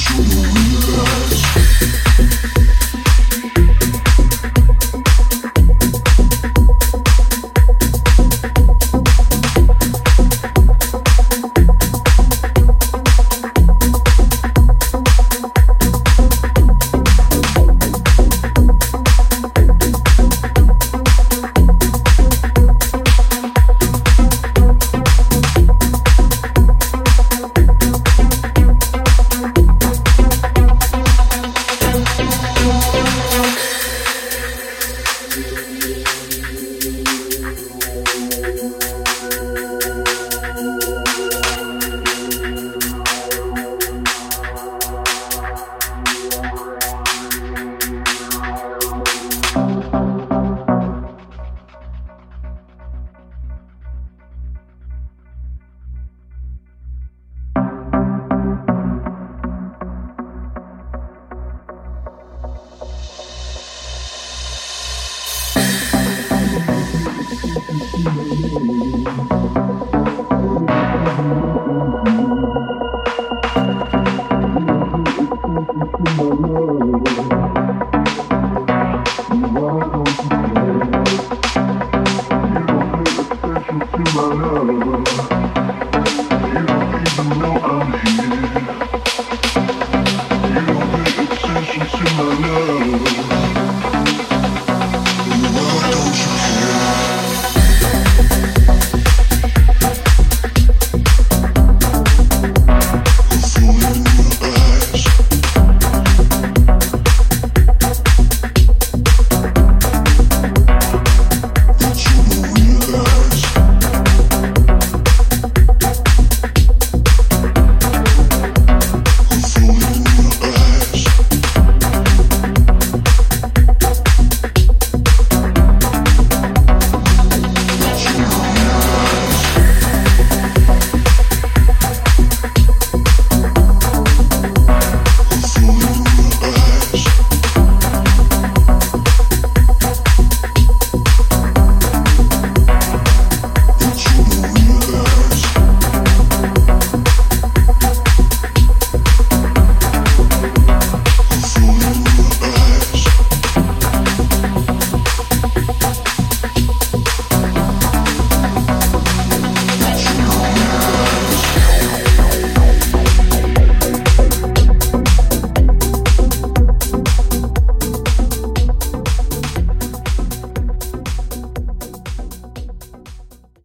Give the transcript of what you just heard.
Julia. You don't even know I'm here.